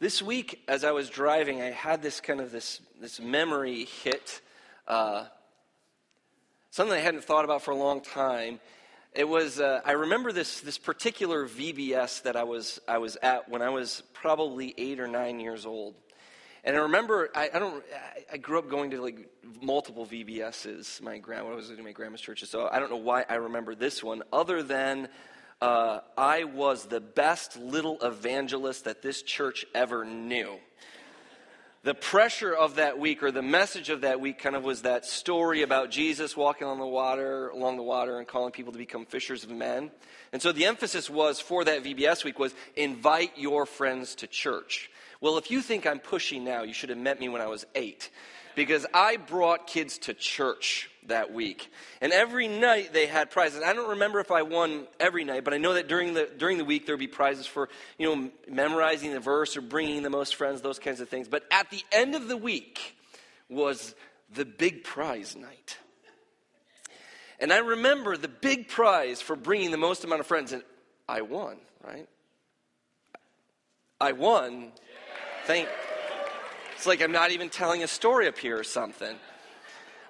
This week, as I was driving, I had this kind of this, this memory hit. Uh, something I hadn't thought about for a long time. It was, uh, I remember this, this particular VBS that I was, I was at when I was probably eight or nine years old. And I remember, I, I don't, I grew up going to like multiple VBSs. My grandma was in my grandma's churches, so I don't know why I remember this one, other than uh, I was the best little evangelist that this church ever knew. The pressure of that week, or the message of that week, kind of was that story about Jesus walking on the water, along the water, and calling people to become fishers of men. And so the emphasis was for that VBS week was invite your friends to church. Well, if you think I'm pushy now, you should have met me when I was eight because I brought kids to church that week. And every night they had prizes. I don't remember if I won every night, but I know that during the, during the week there would be prizes for, you know, memorizing the verse or bringing the most friends, those kinds of things. But at the end of the week was the big prize night. And I remember the big prize for bringing the most amount of friends, and I won, right? I won. Thank, it's like I'm not even telling a story up here or something.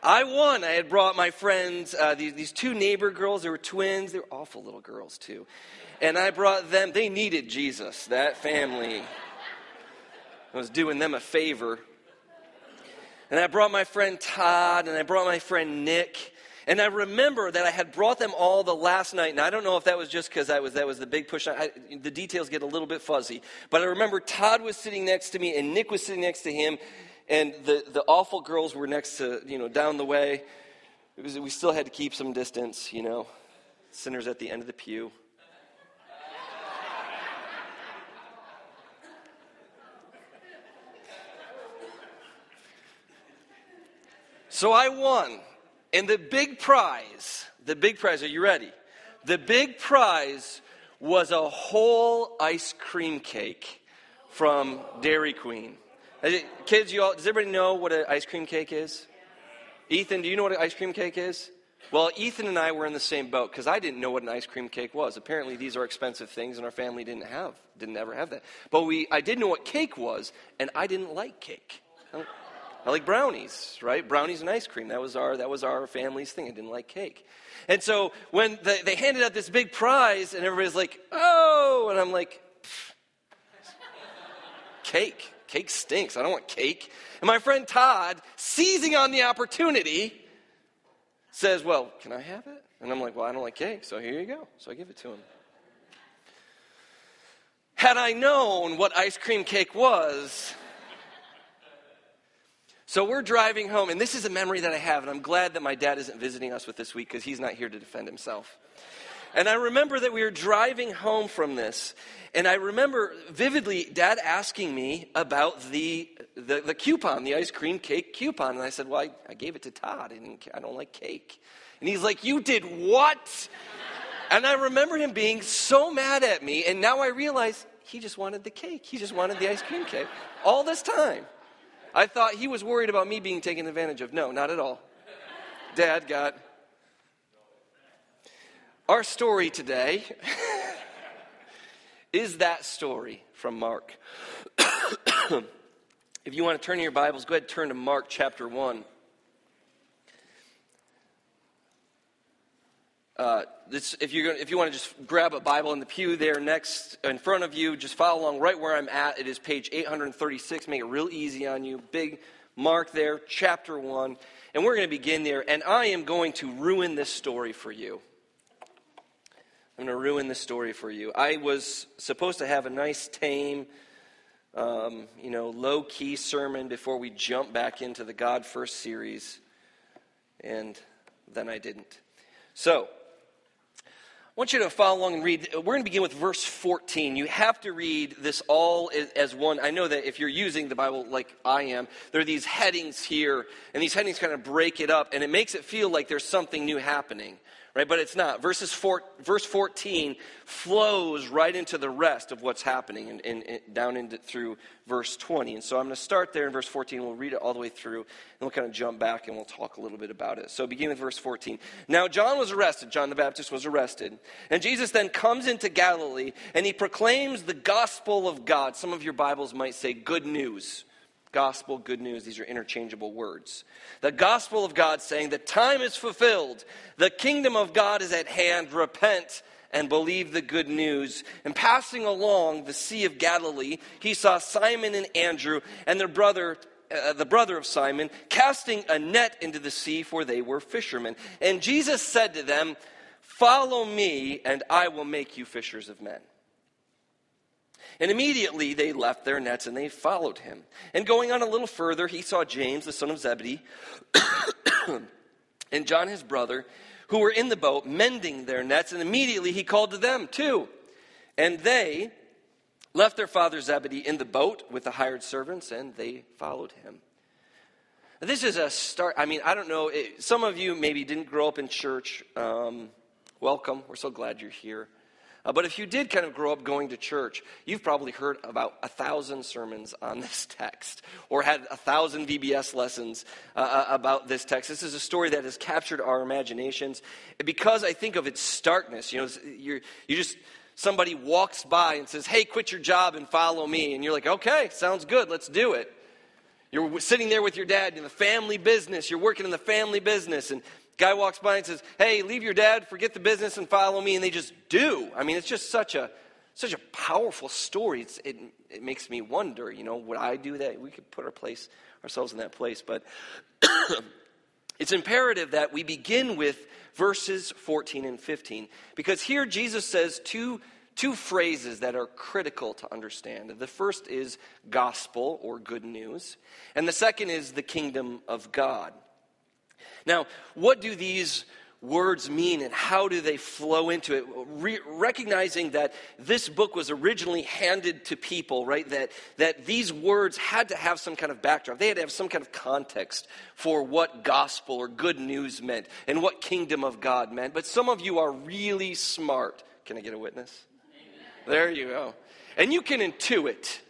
I won. I had brought my friends, uh, these, these two neighbor girls. They were twins. They were awful little girls, too. And I brought them, they needed Jesus, that family. I was doing them a favor. And I brought my friend Todd, and I brought my friend Nick. And I remember that I had brought them all the last night, and I don't know if that was just because that was, that was the big push. I, the details get a little bit fuzzy. But I remember Todd was sitting next to me, and Nick was sitting next to him, and the, the awful girls were next to, you know, down the way. Was, we still had to keep some distance, you know, sinners at the end of the pew. So I won. And the big prize, the big prize, are you ready? The big prize was a whole ice cream cake from Dairy Queen. Kids, you all, does everybody know what an ice cream cake is? Ethan, do you know what an ice cream cake is? Well, Ethan and I were in the same boat because I didn't know what an ice cream cake was. Apparently, these are expensive things, and our family didn't have, didn't ever have that. But we, I did know what cake was, and I didn't like cake. I like brownies, right? Brownies and ice cream. That was our, that was our family's thing. I didn't like cake. And so when the, they handed out this big prize, and everybody's like, oh, and I'm like, cake. Cake stinks. I don't want cake. And my friend Todd, seizing on the opportunity, says, well, can I have it? And I'm like, well, I don't like cake, so here you go. So I give it to him. Had I known what ice cream cake was, so we're driving home, and this is a memory that I have, and I'm glad that my dad isn't visiting us with this week because he's not here to defend himself. And I remember that we were driving home from this, and I remember vividly dad asking me about the, the, the coupon, the ice cream cake coupon. And I said, Well, I, I gave it to Todd, and I don't like cake. And he's like, You did what? and I remember him being so mad at me, and now I realize he just wanted the cake. He just wanted the ice cream cake all this time. I thought he was worried about me being taken advantage of. No, not at all. Dad got. Our story today is that story from Mark. if you want to turn your Bibles, go ahead and turn to Mark chapter 1. Uh, this, if, you're going if you want to just grab a Bible in the pew there next in front of you, just follow along right where I'm at. It is page 836. Make it real easy on you. Big mark there, chapter 1. And we're going to begin there. And I am going to ruin this story for you. I'm going to ruin this story for you. I was supposed to have a nice, tame, um, you know, low key sermon before we jump back into the God First series. And then I didn't. So, I want you to follow along and read. We're going to begin with verse 14. You have to read this all as one. I know that if you're using the Bible like I am, there are these headings here, and these headings kind of break it up, and it makes it feel like there's something new happening, right? But it's not. Verses four, verse 14 flows right into the rest of what's happening and, down into through verse 20. And so I'm going to start there in verse 14. We'll read it all the way through, and we'll kind of jump back and we'll talk a little bit about it. So begin with verse 14. Now John was arrested. John the Baptist was arrested. And Jesus then comes into Galilee, and he proclaims the gospel of God. Some of your Bibles might say good news gospel, good news, these are interchangeable words. The gospel of God saying, The time is fulfilled, the kingdom of God is at hand, repent and believe the good news. And passing along the Sea of Galilee, he saw Simon and Andrew and their brother. Uh, the brother of Simon, casting a net into the sea, for they were fishermen. And Jesus said to them, Follow me, and I will make you fishers of men. And immediately they left their nets and they followed him. And going on a little further, he saw James, the son of Zebedee, and John, his brother, who were in the boat mending their nets. And immediately he called to them too. And they left their father Zebedee in the boat with the hired servants and they followed him. This is a start. I mean, I don't know. It, some of you maybe didn't grow up in church. Um, welcome. We're so glad you're here. Uh, but if you did kind of grow up going to church, you've probably heard about a thousand sermons on this text or had a thousand VBS lessons uh, uh, about this text. This is a story that has captured our imaginations because I think of its starkness. You know, you you just somebody walks by and says, "Hey, quit your job and follow me," and you're like, "Okay, sounds good. Let's do it." You're sitting there with your dad in the family business. You're working in the family business, and Guy walks by and says, Hey, leave your dad, forget the business, and follow me. And they just do. I mean, it's just such a such a powerful story. It's, it, it makes me wonder, you know, would I do that? We could put our place, ourselves in that place. But it's imperative that we begin with verses 14 and 15. Because here Jesus says two, two phrases that are critical to understand. The first is gospel or good news, and the second is the kingdom of God. Now, what do these words mean and how do they flow into it? Re- recognizing that this book was originally handed to people, right? That, that these words had to have some kind of backdrop. They had to have some kind of context for what gospel or good news meant and what kingdom of God meant. But some of you are really smart. Can I get a witness? There you go. And you can intuit,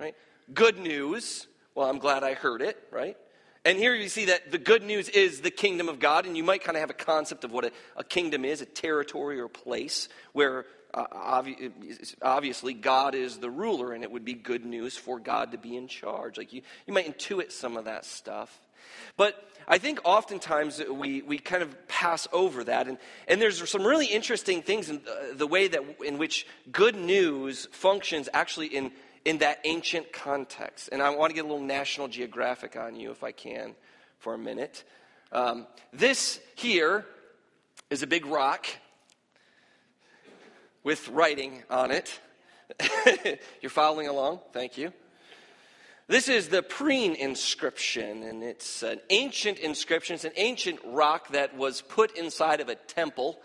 right? Good news. Well, I'm glad I heard it, right? And here you see that the good news is the kingdom of God, and you might kind of have a concept of what a, a kingdom is a territory or place where uh, obvi- obviously God is the ruler, and it would be good news for God to be in charge. Like you, you might intuit some of that stuff. But I think oftentimes we, we kind of pass over that. And, and there's some really interesting things in the, the way that in which good news functions actually in in that ancient context. And I want to get a little National Geographic on you, if I can, for a minute. Um, this here is a big rock with writing on it. You're following along? Thank you. This is the Priene inscription, and it's an ancient inscription. It's an ancient rock that was put inside of a temple,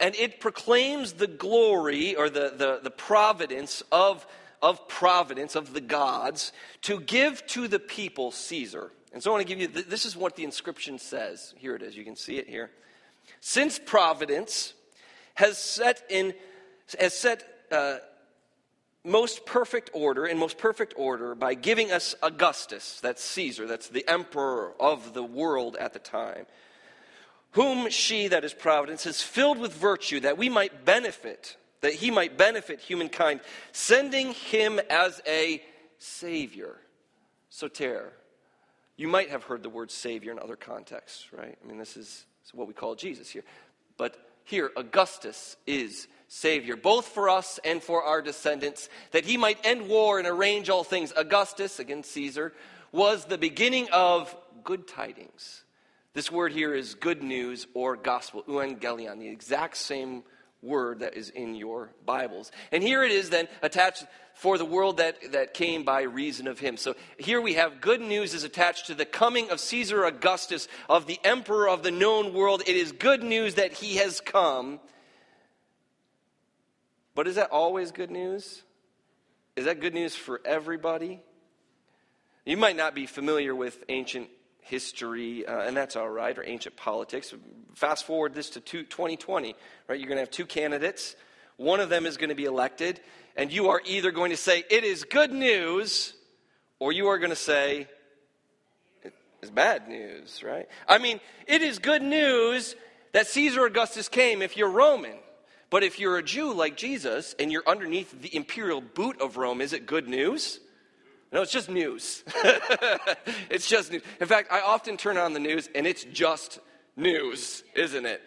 and it proclaims the glory or the, the, the providence of of providence, of the gods, to give to the people Caesar. And so I want to give you this is what the inscription says. Here it is, you can see it here. Since providence has set in has set uh, most perfect order, in most perfect order, by giving us Augustus, that's Caesar, that's the emperor of the world at the time, whom she, that is providence, has filled with virtue, that we might benefit that he might benefit humankind, sending him as a savior. Soter. You might have heard the word savior in other contexts, right? I mean, this is what we call Jesus here. But here, Augustus is Savior, both for us and for our descendants, that he might end war and arrange all things. Augustus, against Caesar, was the beginning of good tidings. This word here is good news or gospel, euangelion, the exact same word that is in your Bibles. And here it is then attached for the world that, that came by reason of him. So here we have good news is attached to the coming of Caesar Augustus, of the emperor of the known world. It is good news that he has come. But is that always good news? Is that good news for everybody? You might not be familiar with ancient history, uh, and that's all right, or ancient politics. Fast forward this to two, 2020, right? You're going to have two candidates. One of them is going to be elected, and you are either going to say, It is good news, or you are going to say, It's bad news, right? I mean, it is good news that Caesar Augustus came if you're Roman. But if you're a Jew like Jesus and you're underneath the imperial boot of Rome, is it good news? No, it's just news. it's just news. In fact, I often turn on the news and it's just news, isn't it?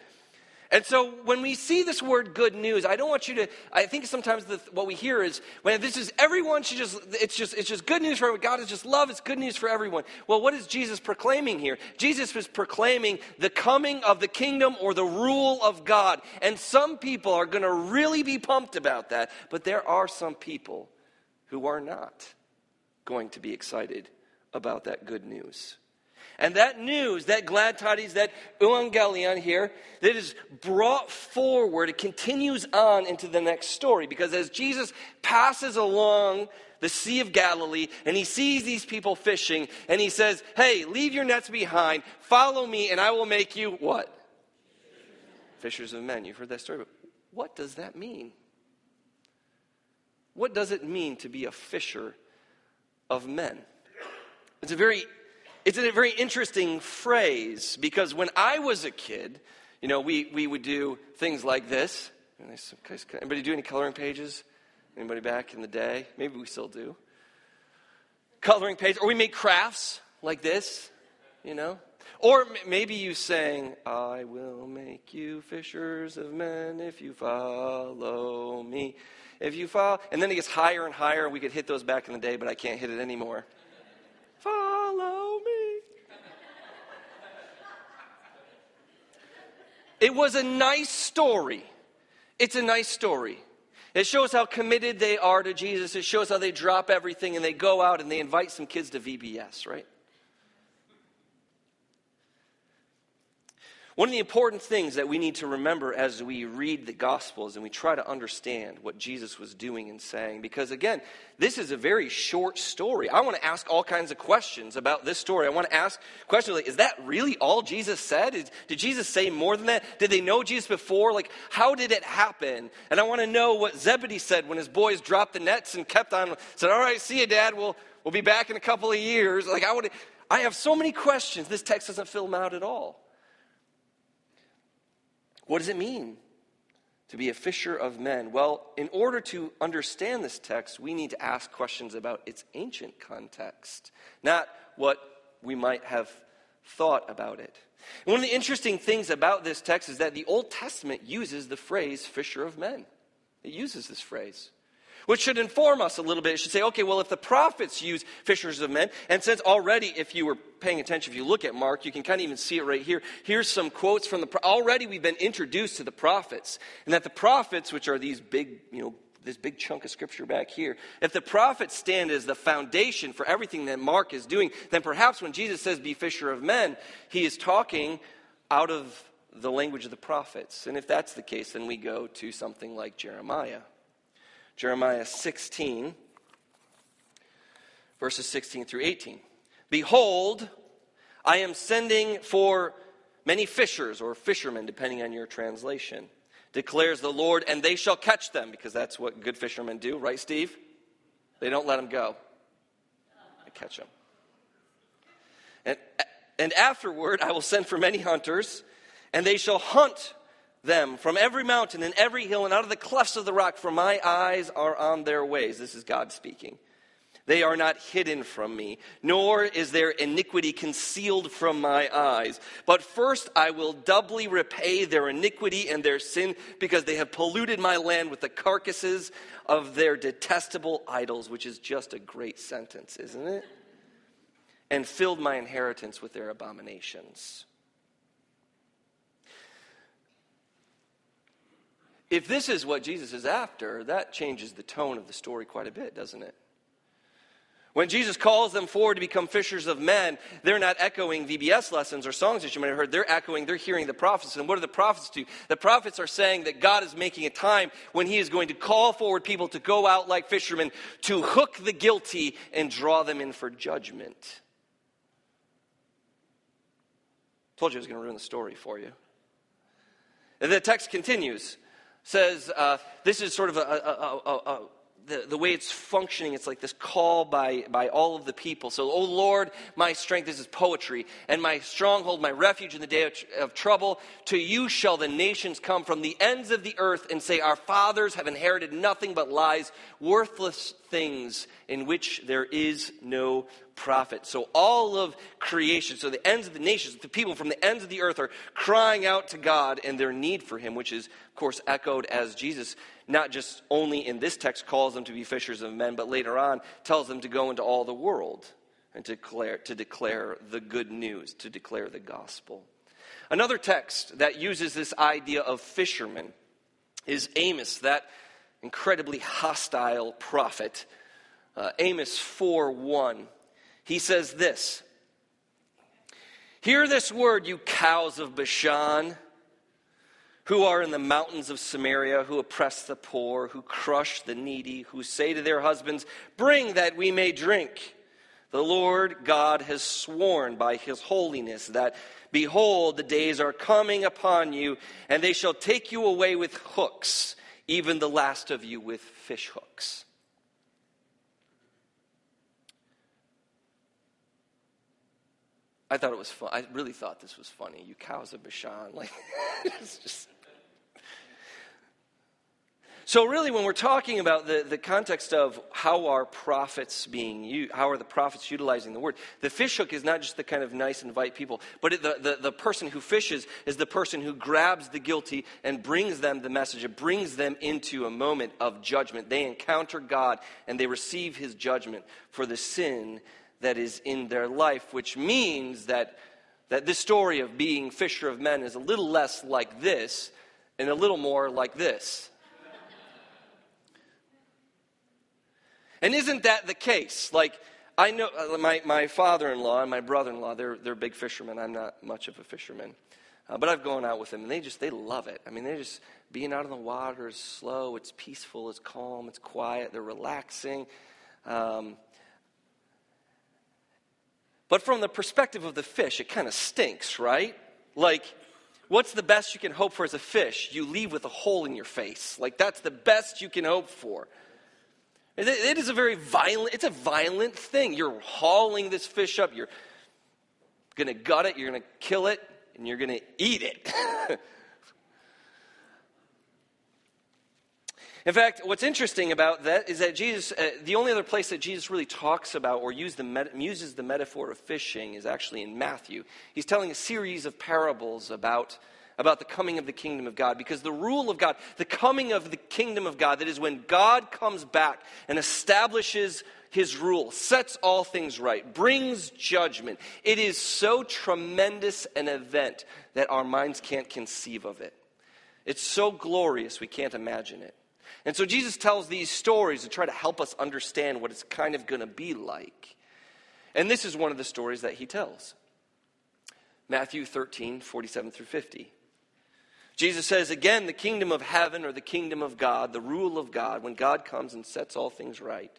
And so when we see this word good news, I don't want you to, I think sometimes the, what we hear is, when this is everyone should just, it's just, it's just good news for everyone. God is just love, it's good news for everyone. Well, what is Jesus proclaiming here? Jesus was proclaiming the coming of the kingdom or the rule of God. And some people are going to really be pumped about that, but there are some people who are not going to be excited about that good news. And that news, that glad tidings, that evangelion here, that is brought forward, it continues on into the next story. Because as Jesus passes along the Sea of Galilee and he sees these people fishing and he says, Hey, leave your nets behind, follow me, and I will make you what? Fishers of men. You've heard that story, but what does that mean? What does it mean to be a fisher of men? It's a very it's a very interesting phrase because when I was a kid, you know, we, we would do things like this. Anybody do any coloring pages? Anybody back in the day? Maybe we still do. Coloring page, or we make crafts like this, you know. Or maybe you sang, I will make you fishers of men if you follow me. If you follow, and then it gets higher and higher. We could hit those back in the day, but I can't hit it anymore. Follow me. It was a nice story. It's a nice story. It shows how committed they are to Jesus. It shows how they drop everything and they go out and they invite some kids to VBS, right? One of the important things that we need to remember as we read the Gospels and we try to understand what Jesus was doing and saying, because again, this is a very short story. I want to ask all kinds of questions about this story. I want to ask questions like, is that really all Jesus said? Did, Jesus say more than that? Did they know Jesus before? Like, how did it happen? And I want to know what Zebedee said when his boys dropped the nets and kept on, said, all right, see you, Dad. We'll, we'll be back in a couple of years. Like, I would, I have so many questions. This text doesn't fill them out at all. What does it mean to be a fisher of men? Well, in order to understand this text, we need to ask questions about its ancient context, not what we might have thought about it. One of the interesting things about this text is that the Old Testament uses the phrase fisher of men. It uses this phrase which should inform us a little bit. It should say, okay, well, if the prophets use fishers of men, and since already, if you were paying attention, if you look at Mark, you can kind of even see it right here. Here's some quotes from the, already we've been introduced to the prophets, and that the prophets, which are these big, you know, this big chunk of scripture back here. If the prophets stand as the foundation for everything that Mark is doing, then perhaps when Jesus says, be fisher of men, he is talking out of the language of the prophets. And if that's the case, then we go to something like Jeremiah. Jeremiah 16, verses 16 through 18. Behold, I am sending for many fishers or fishermen, depending on your translation, declares the Lord, and they shall catch them, because that's what good fishermen do, right, Steve? They don't let them go, they catch them. And, and afterward, I will send for many hunters, and they shall hunt them from every mountain and every hill and out of the clefts of the rock, for my eyes are on their ways. This is God speaking. They are not hidden from me, nor is their iniquity concealed from my eyes. But first I will doubly repay their iniquity and their sin, because they have polluted my land with the carcasses of their detestable idols, which is just a great sentence, isn't it? And filled my inheritance with their abominations. If this is what Jesus is after, that changes the tone of the story quite a bit, doesn't it? When Jesus calls them forward to become fishers of men, they're not echoing VBS lessons or songs that you might have heard. They're echoing, they're hearing the prophets. And what do the prophets do? The prophets are saying that God is making a time when He is going to call forward people to go out like fishermen to hook the guilty and draw them in for judgment. told you I was going to ruin the story for you. And the text continues, says uh, this is sort of a, a, a, the, the way it's functioning, it's like this call by, by all of the people. So, oh Lord, my strength, this is poetry, and my stronghold, my refuge in the day of, of trouble. To you shall the nations come from the ends of the earth and say, Our fathers have inherited nothing but lies, worthless things in which there is no profit. So, all of creation, so the ends of the nations, the people from the ends of the earth are crying out to God and their need for Him, which is, of course, echoed as Jesus not just only in this text calls them to be fishers of men, but later on tells them to go into all the world and to declare, to declare the good news, to declare the gospel. Another text that uses this idea of fishermen is Amos, that incredibly hostile prophet. Uh, Amos 4 1. He says this Hear this word, you cows of Bashan who are in the mountains of Samaria, who oppress the poor, who crush the needy, who say to their husbands, Bring that we may drink. The Lord God has sworn by his holiness that, Behold, the days are coming upon you, and they shall take you away with hooks, even the last of you with fish hooks. I thought it was fun. I really thought this was funny. You cows of Bashan. Like, it's just. So, really, when we're talking about the, the context of how are prophets being used, how are the prophets utilizing the word, the fish hook is not just the kind of nice invite people, but it, the, the, the person who fishes is the person who grabs the guilty and brings them the message. It brings them into a moment of judgment. They encounter God and they receive his judgment for the sin that is in their life, which means that, that this story of being fisher of men is a little less like this and a little more like this. and isn't that the case? Like, I know uh, my, my father in law and my brother in law, they're, they're big fishermen. I'm not much of a fisherman. Uh, but I've gone out with them, and they just they love it. I mean, they're just being out on the water is slow, it's peaceful, it's calm, it's quiet, they're relaxing. Um, but from the perspective of the fish, it kind of stinks, right? Like, what's the best you can hope for as a fish? You leave with a hole in your face. Like, that's the best you can hope for. it is a very violent, it's a violent thing. You're hauling this fish up, you're going to gut it, you're going to kill it, and you're going to eat it. In fact, what's interesting about that is that Jesus, uh, the only other place that Jesus really talks about or use the met- uses the metaphor of fishing is actually in Matthew. He's telling a series of parables about, about the coming of the kingdom of God. Because the rule of God, the coming of the kingdom of God, that is when God comes back and establishes his rule, sets all things right, brings judgment. It is so tremendous an event that our minds can't conceive of it. It's so glorious, we can't imagine it. And so Jesus tells these stories to try to help us understand what it's kind of going to be like. And this is one of the stories that he tells Matthew 13, 47 through 50. Jesus says, again, the kingdom of heaven or the kingdom of God, the rule of God, when God comes and sets all things right,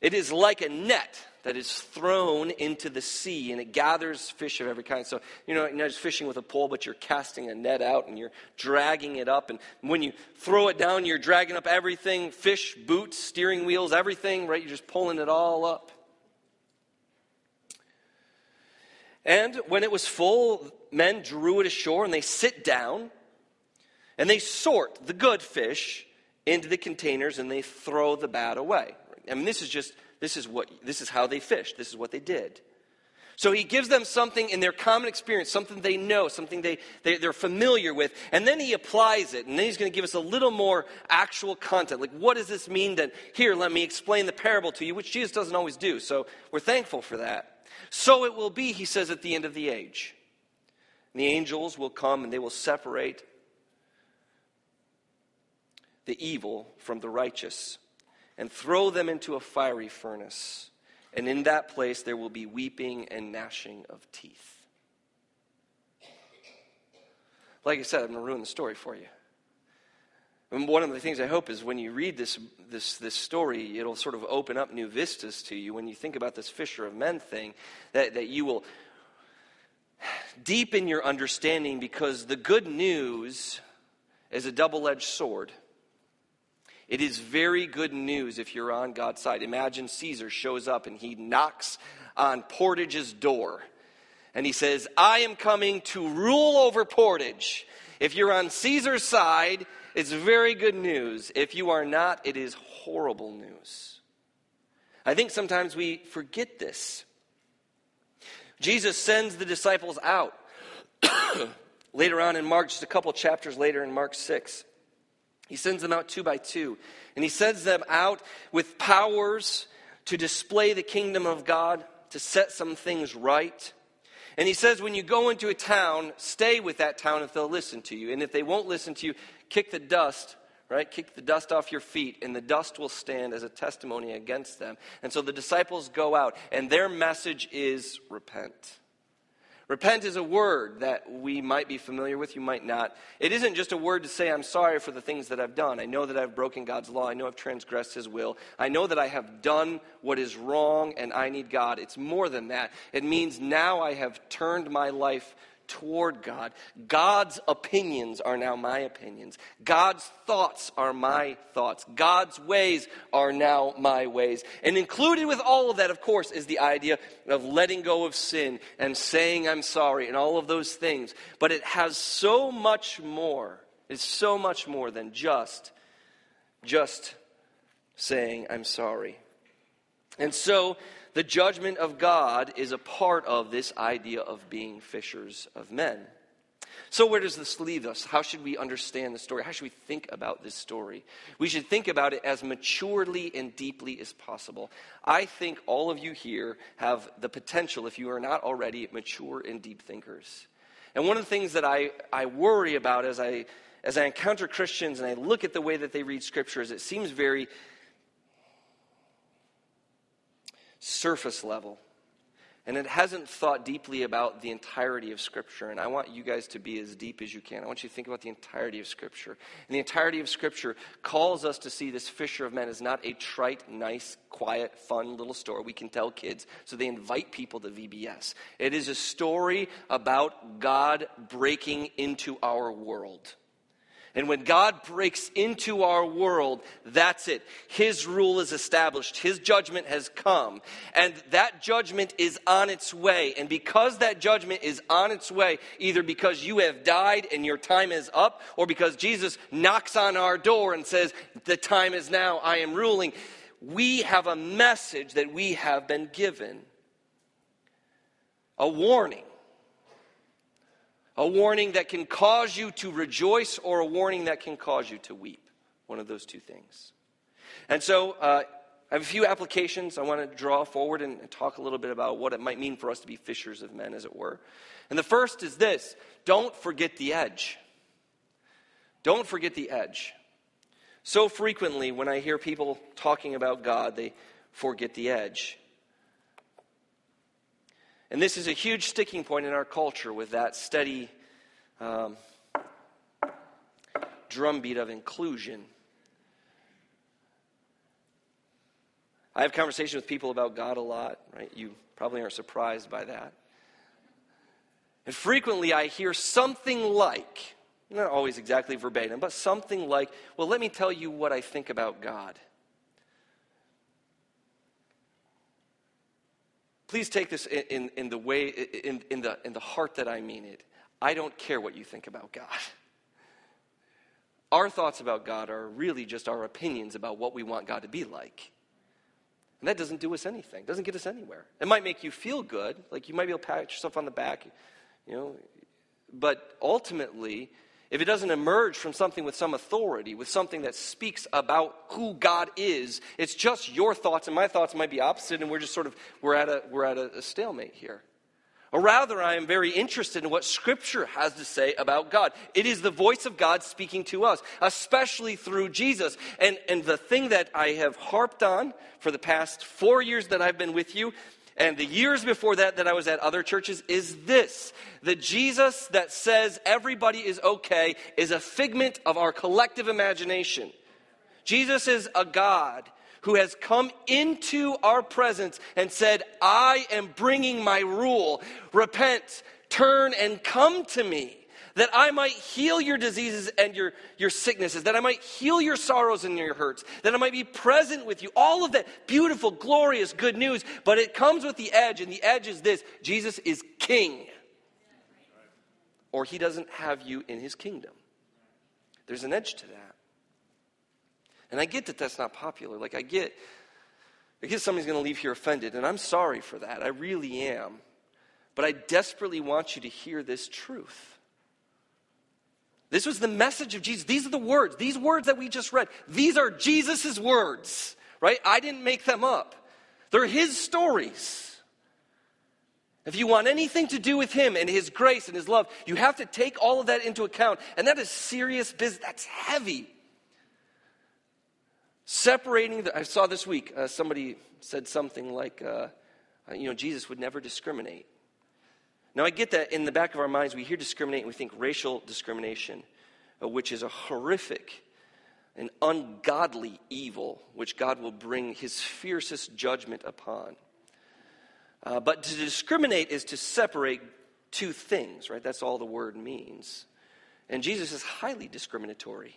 it is like a net that is thrown into the sea and it gathers fish of every kind. So, you know, you're not just fishing with a pole, but you're casting a net out and you're dragging it up. And when you throw it down, you're dragging up everything fish, boots, steering wheels, everything, right? You're just pulling it all up. And when it was full, men drew it ashore and they sit down and they sort the good fish into the containers and they throw the bad away. I mean, this is just, this is what, this is how they fished. This is what they did. So he gives them something in their common experience, something they know, something they, they, are familiar with, and then he applies it. And then he's going to give us a little more actual content. Like, what does this mean that, here, let me explain the parable to you, which Jesus doesn't always do. So we're thankful for that. So it will be, he says, at the end of the age. And the angels will come and they will separate the evil from the righteous and throw them into a fiery furnace. And in that place there will be weeping and gnashing of teeth. Like I said, I'm going to ruin the story for you. And one of the things I hope is when you read this, this, this story, it'll sort of open up new vistas to you when you think about this fisher of men thing, that, that you will deepen your understanding because the good news is a double edged sword. It is very good news if you're on God's side. Imagine Caesar shows up and he knocks on Portage's door. And he says, I am coming to rule over Portage. If you're on Caesar's side, it's very good news. If you are not, it is horrible news. I think sometimes we forget this. Jesus sends the disciples out. later on in Mark, just a couple chapters later in Mark 6. He sends them out two by two. And he sends them out with powers to display the kingdom of God, to set some things right. And he says, when you go into a town, stay with that town if they'll listen to you. And if they won't listen to you, kick the dust, right? Kick the dust off your feet, and the dust will stand as a testimony against them. And so the disciples go out, and their message is repent. Repent is a word that we might be familiar with, you might not. It isn't just a word to say, I'm sorry for the things that I've done. I know that I've broken God's law. I know I've transgressed His will. I know that I have done what is wrong and I need God. It's more than that. It means now I have turned my life toward God. God's opinions are now my opinions. God's thoughts are my thoughts. God's ways are now my ways. And included with all of that, of course, is the idea of letting go of sin and saying I'm sorry and all of those things. But it has so much more. It's so much more than just just saying I'm sorry. And so the judgment of God is a part of this idea of being fishers of men. So, where does this leave us? How should we understand the story? How should we think about this story? We should think about it as maturely and deeply as possible. I think all of you here have the potential, if you are not already, mature and deep thinkers. And one of the things that I, I worry about as I, as I encounter Christians and I look at the way that they read Scripture is it seems very surface level. And it hasn't thought deeply about the entirety of Scripture. And I want you guys to be as deep as you can. I want you to think about the entirety of Scripture. And the entirety of Scripture calls us to see this fisher of men as not a trite, nice, quiet, fun little story we can tell kids. So they invite people to VBS. It is a story about God breaking into our world. And when God breaks into our world, that's it. His rule is established. His judgment has come. And that judgment is on its way. And because that judgment is on its way, either because you have died and your time is up, or because Jesus knocks on our door and says, The time is now, I am ruling, we have a message that we have been given a warning a warning that can cause you to rejoice or a warning that can cause you to weep. One of those two things. And so uh, I have a few applications I want to draw forward and, and talk a little bit about what it might mean for us to be fishers of men, as it were. And the first is this don't forget the edge. Don't forget the edge. So frequently, when I hear people talking about God, they forget the edge. And this is a huge sticking point in our culture with that steady um, drumbeat of inclusion. I have conversations with people about God a lot, right? You probably aren't surprised by that. And frequently I hear something like, not always exactly verbatim, but something like, well, let me tell you what I think about God. Please take this in, in, in the way, in, in, the, in the heart that I mean it. I don't care what you think about God. Our thoughts about God are really just our opinions about what we want God to be like. And that doesn't do us anything, doesn't get us anywhere. It might make you feel good, like you might be able to pat yourself on the back, you know, but ultimately, if it doesn't emerge from something with some authority, with something that speaks about who God is, it's just your thoughts, and my thoughts might be opposite, and we're just sort of we're at a we're at a, a stalemate here. Or rather, I am very interested in what Scripture has to say about God. It is the voice of God speaking to us, especially through Jesus. And, and the thing that I have harped on for the past four years that I've been with you and the years before that that I was at other churches is this the Jesus that says everybody is okay is a figment of our collective imagination. Jesus is a God who has come into our presence and said, I am bringing my rule. Repent, Turn and come to me that I might heal your diseases and your, your sicknesses, that I might heal your sorrows and your hurts, that I might be present with you. All of that beautiful, glorious good news, but it comes with the edge, and the edge is this Jesus is king, or he doesn't have you in his kingdom. There's an edge to that. And I get that that's not popular. Like, I get, I get somebody's going to leave here offended, and I'm sorry for that. I really am. But I desperately want you to hear this truth. This was the message of Jesus. These are the words. These words that we just read. These are Jesus' words, right? I didn't make them up. They're his stories. If you want anything to do with him and his grace and his love, you have to take all of that into account. And that is serious business. That's heavy. Separating, the, I saw this week, uh, somebody said something like, uh, you know, Jesus would never discriminate. Now, I get that in the back of our minds, we hear discriminate and we think racial discrimination, uh, which is a horrific and ungodly evil, which God will bring his fiercest judgment upon. Uh, but to discriminate is to separate two things, right? That's all the word means. And Jesus is highly discriminatory.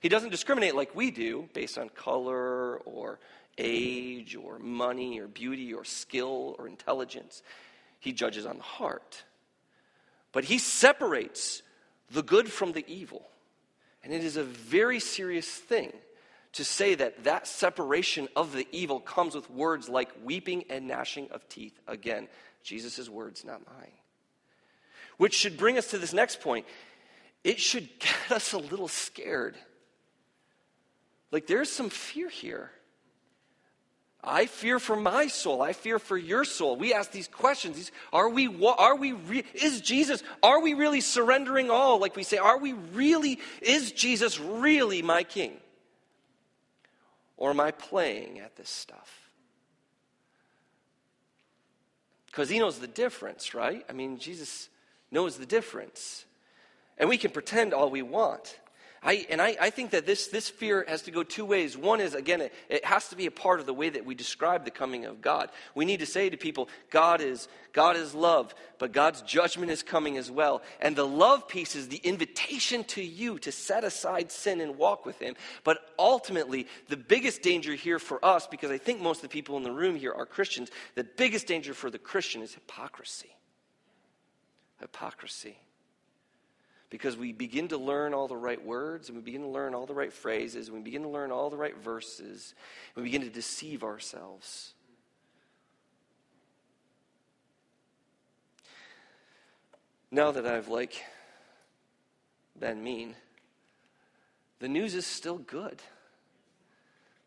He doesn't discriminate like we do based on color or age or money or beauty or skill or intelligence. He judges on the heart. But he separates the good from the evil. And it is a very serious thing to say that that separation of the evil comes with words like weeping and gnashing of teeth. Again, Jesus' words, not mine. Which should bring us to this next point. It should get us a little scared. Like there's some fear here. I fear for my soul. I fear for your soul. We ask these questions. Are we, are we, re, is Jesus, are we really surrendering all? Like we say, are we really, is Jesus really my king? Or am I playing at this stuff? Because he knows the difference, right? I mean, Jesus knows the difference. And we can pretend all we want. I, and I, I, think that this, this fear has to go two ways. One is, again, it, it, has to be a part of the way that we describe the coming of God. We need to say to people, God is, God is love, but God's judgment is coming as well. And the love piece is the invitation to you to set aside sin and walk with Him. But ultimately, the biggest danger here for us, because I think most of the people in the room here are Christians, the biggest danger for the Christian is hypocrisy. Hypocrisy because we begin to learn all the right words and we begin to learn all the right phrases and we begin to learn all the right verses and we begin to deceive ourselves. Now that I've like been mean, the news is still good.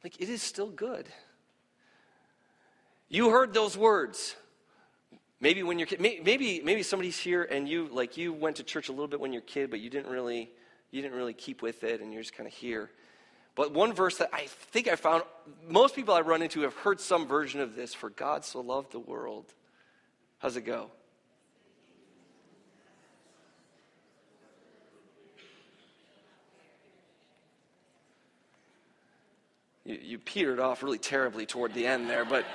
Like it is still good. You heard those words. Maybe when you're maybe maybe somebody's here and you like you went to church a little bit when you're a kid, but you didn't really you didn't really keep with it, and you're just kind of here. But one verse that I think I found most people I run into have heard some version of this: "For God so loved the world." How's it go? You, you petered off really terribly toward the end there, but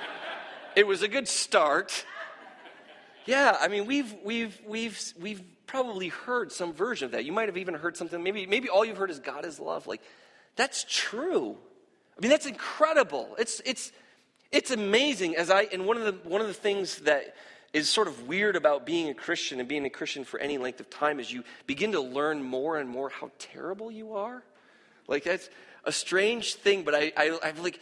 it was a good start. Yeah, I mean, we've, we've, we've, we've probably heard some version of that. You might have even heard something, maybe, maybe all you've heard is God is love. Like, that's true. I mean, that's incredible. It's, it's, it's amazing as I, and one of the, one of the things that is sort of weird about being a Christian and being a Christian for any length of time is you begin to learn more and more how terrible you are. Like, that's a strange thing, but I, I, I'm like,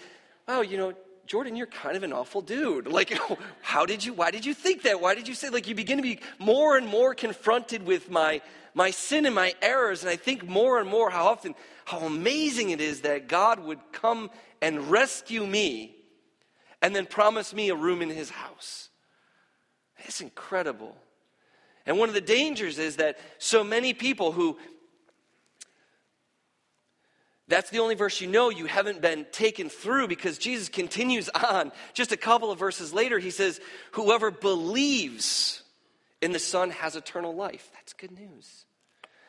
wow, you know, Jordan, you're kind of an awful dude. Like, how did you, why did you think that? Why did you say, like, you begin to be more and more confronted with my, my sin and my errors. And I think more and more how often, how amazing it is that God would come and rescue me and then promise me a room in his house. It's incredible. And one of the dangers is that so many people who that's the only verse you know you haven't been taken through because Jesus continues on. Just a couple of verses later, he says, Whoever believes in the Son has eternal life. That's good news.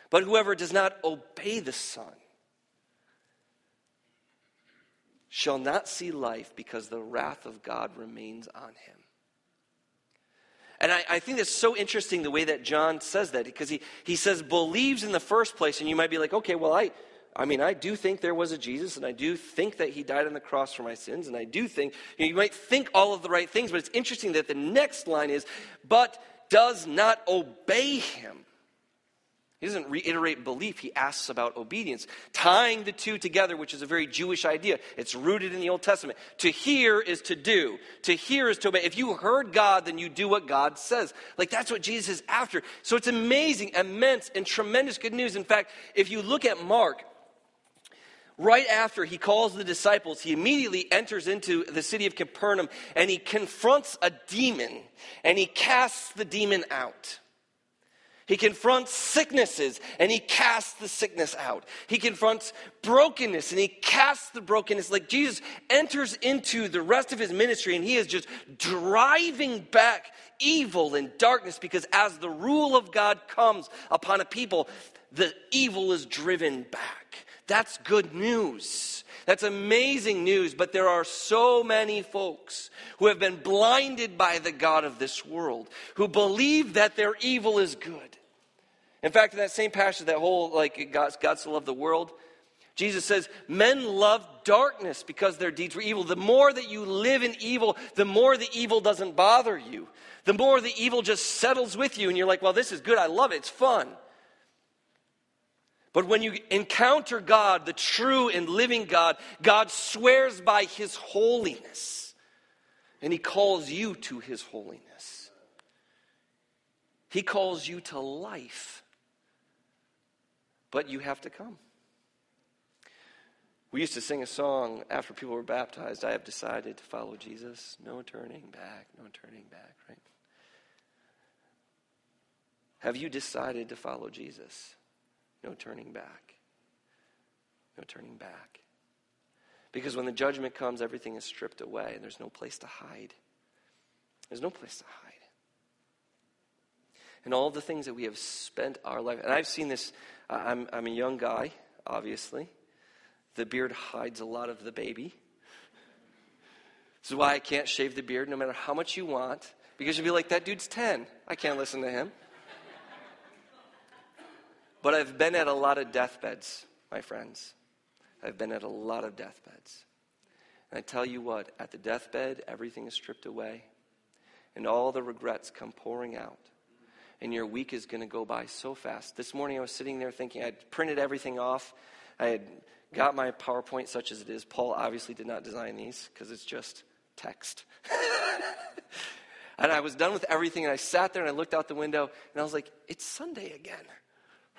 But whoever does not obey the Son shall not see life because the wrath of God remains on him. And I, I, think it's so interesting the way that John says that because he, he says believes in the first place, and you might be like, okay, well, I, I mean, I do think there was a Jesus, and I do think that he died on the cross for my sins, and I do think, you, know, you might think all of the right things, but it's interesting that the next line is, but does not obey him. He doesn't reiterate belief, he asks about obedience. Tying the two together, which is a very Jewish idea. It's rooted in the Old Testament. To hear is to do, to hear is to obey. If you heard God, then you do what God says. Like that's what Jesus is after. So it's amazing, immense, and tremendous good news. In fact, if you look at Mark, right after he calls the disciples, he immediately enters into the city of Capernaum and he confronts a demon and he casts the demon out. He confronts sicknesses and he casts the sickness out. He confronts brokenness and he casts the brokenness. Like Jesus enters into the rest of his ministry and he is just driving back evil and darkness because as the rule of God comes upon a people, the evil is driven back. That's good news. That's amazing news, but there are so many folks who have been blinded by the God of this world, who believe that their evil is good. In fact, in that same passage, that whole, like, God's, God's love the world, Jesus says, Men love darkness because their deeds were evil. The more that you live in evil, the more the evil doesn't bother you. The more the evil just settles with you, and you're like, Well, this is good. I love it. It's fun. But when you encounter God, the true and living God, God swears by his holiness. And he calls you to his holiness. He calls you to life. But you have to come. We used to sing a song after people were baptized I have decided to follow Jesus. No turning back, no turning back, right? Have you decided to follow Jesus? No turning back. No turning back. Because when the judgment comes, everything is stripped away and there's no place to hide. There's no place to hide. And all the things that we have spent our life, and I've seen this, I'm, I'm a young guy, obviously. The beard hides a lot of the baby. This is why I can't shave the beard no matter how much you want, because you'll be like, that dude's 10. I can't listen to him. But I've been at a lot of deathbeds, my friends. I've been at a lot of deathbeds. And I tell you what, at the deathbed, everything is stripped away, and all the regrets come pouring out. And your week is going to go by so fast. This morning I was sitting there thinking I'd printed everything off. I had got my PowerPoint such as it is. Paul obviously did not design these because it's just text. and I was done with everything, and I sat there and I looked out the window, and I was like, it's Sunday again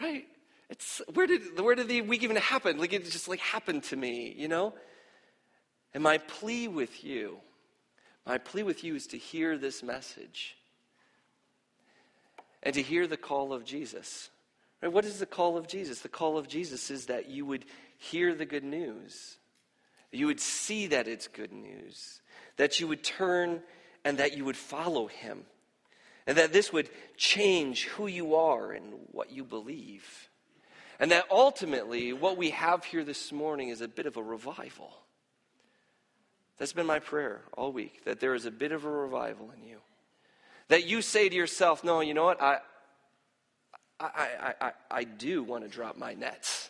right? It's where did where did the week even happen? Like it just like happened to me, you know? And my plea with you, my plea with you is to hear this message. And to hear the call of Jesus. Right? What is the call of Jesus? The call of Jesus is that you would hear the good news. You would see that it's good news. That you would turn and that you would follow him. And that this would change who you are and what you believe. And that ultimately, what we have here this morning is a bit of a revival. That's been my prayer all week, that there is a bit of a revival in you. That you say to yourself, no, you know what? I, I, I, I, I do want to drop my nets.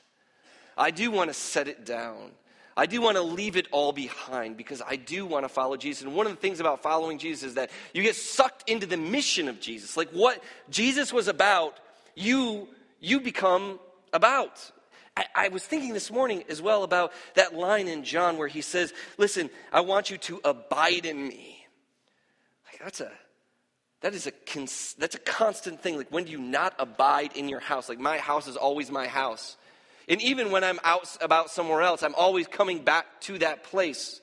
I do want to set it down. I do want to leave it all behind because I do want to follow Jesus. And one of the things about following Jesus is that you get sucked into the mission of Jesus. Like what Jesus was about, you, you become about. I, I was thinking this morning as well about that line in John where he says, Listen, I want you to abide in me. Like that's a that is a cons- that's a constant thing. Like when do you not abide in your house? Like my house is always my house. And even when I'm out about somewhere else, I'm always coming back to that place.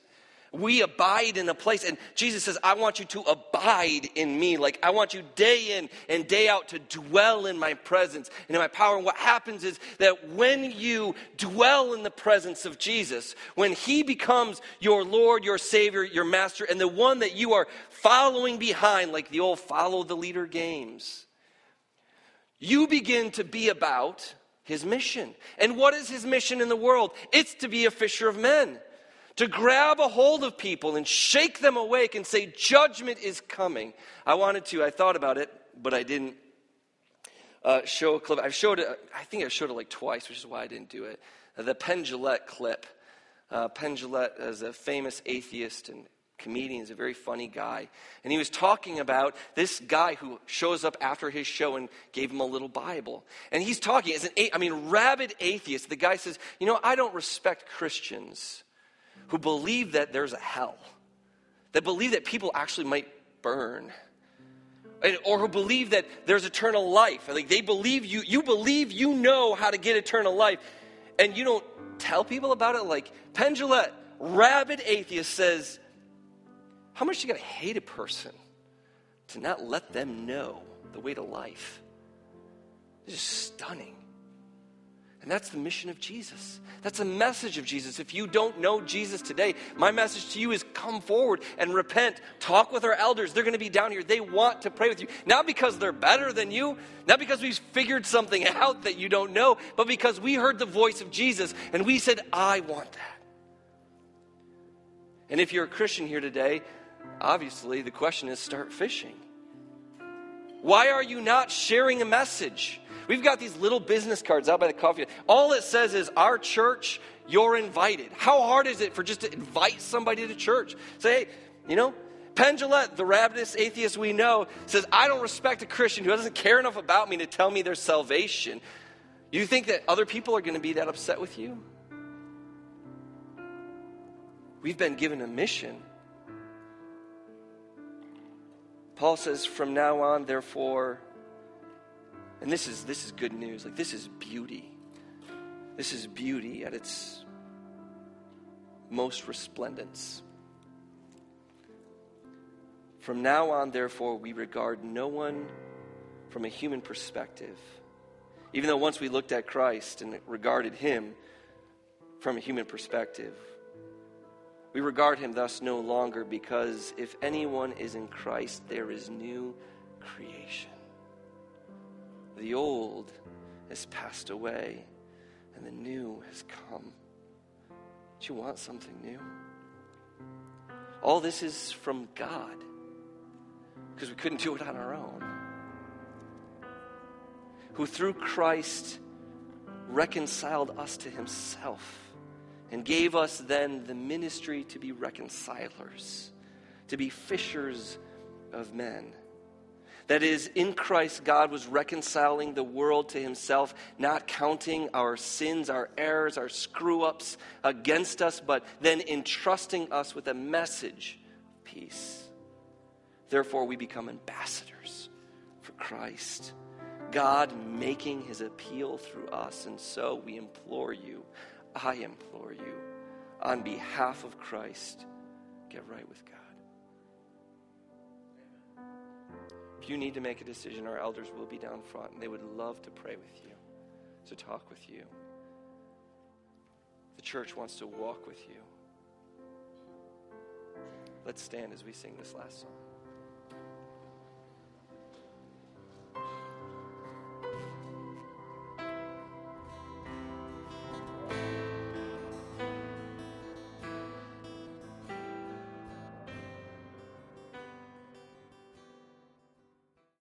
We abide in a place, and Jesus says, I want you to abide in me. Like, I want you day in and day out to dwell in my presence and in my power. And what happens is that when you dwell in the presence of Jesus, when He becomes your Lord, your Savior, your Master, and the one that you are following behind, like the old follow the leader games, you begin to be about his mission. And what is his mission in the world? It's to be a fisher of men, to grab a hold of people and shake them awake and say, Judgment is coming. I wanted to, I thought about it, but I didn't uh, show a clip. I've showed it, I think I showed it like twice, which is why I didn't do it. Uh, the Penn Jillette clip. Uh, Penn Jillette is a famous atheist and comedian. He's a very funny guy. And he was talking about this guy who shows up after his show and gave him a little Bible. And he's talking as an, I mean, rabid atheist. The guy says, You know, I don't respect Christians who believe that there's a hell, that believe that people actually might burn. Or who believe that there's eternal life. Like they believe you, you believe you know how to get eternal life, and you don't tell people about it. Like Penn Jillette, rabid atheist, says, how much you got to hate a person to not let them know the way to life? It's just stunning. And that's the mission of Jesus. That's the message of Jesus. If you don't know Jesus today, my message to you is come forward and repent. Talk with our elders. They're going to be down here. They want to pray with you. Not because they're better than you, not because we've figured something out that you don't know, but because we heard the voice of Jesus and we said, I want that. And if you're a Christian here today, obviously the question is start fishing. Why are you not sharing a message? We've got these little business cards out by the coffee. All it says is, Our church, you're invited. How hard is it for just to invite somebody to church? Say, hey, you know, Penn Jillette, the rabidest atheist we know, says, I don't respect a Christian who doesn't care enough about me to tell me their salvation. You think that other people are going to be that upset with you? We've been given a mission Paul says, from now on, therefore, and this is, this is good news. Like, this is beauty. This is beauty at its most resplendence. From now on, therefore, we regard no one from a human perspective. Even though once we looked at Christ and regarded him from a human perspective, we regard him thus no longer because if anyone is in Christ, there is new creation. The old has passed away and the new has come. Do you want something new? All this is from God because we couldn't do it on our own. Who through Christ reconciled us to himself and gave us then the ministry to be reconcilers, to be fishers of men. That is, in Christ, God was reconciling the world to himself, not counting our sins, our errors, our screw ups against us, but then entrusting us with a message of peace. Therefore, we become ambassadors for Christ. God making his appeal through us, and so we implore you I implore you, on behalf of Christ, get right with God. If you need to make a decision, our elders will be down front and they would love to pray with you, to talk with you. The church wants to walk with you. Let's stand as we sing this last song.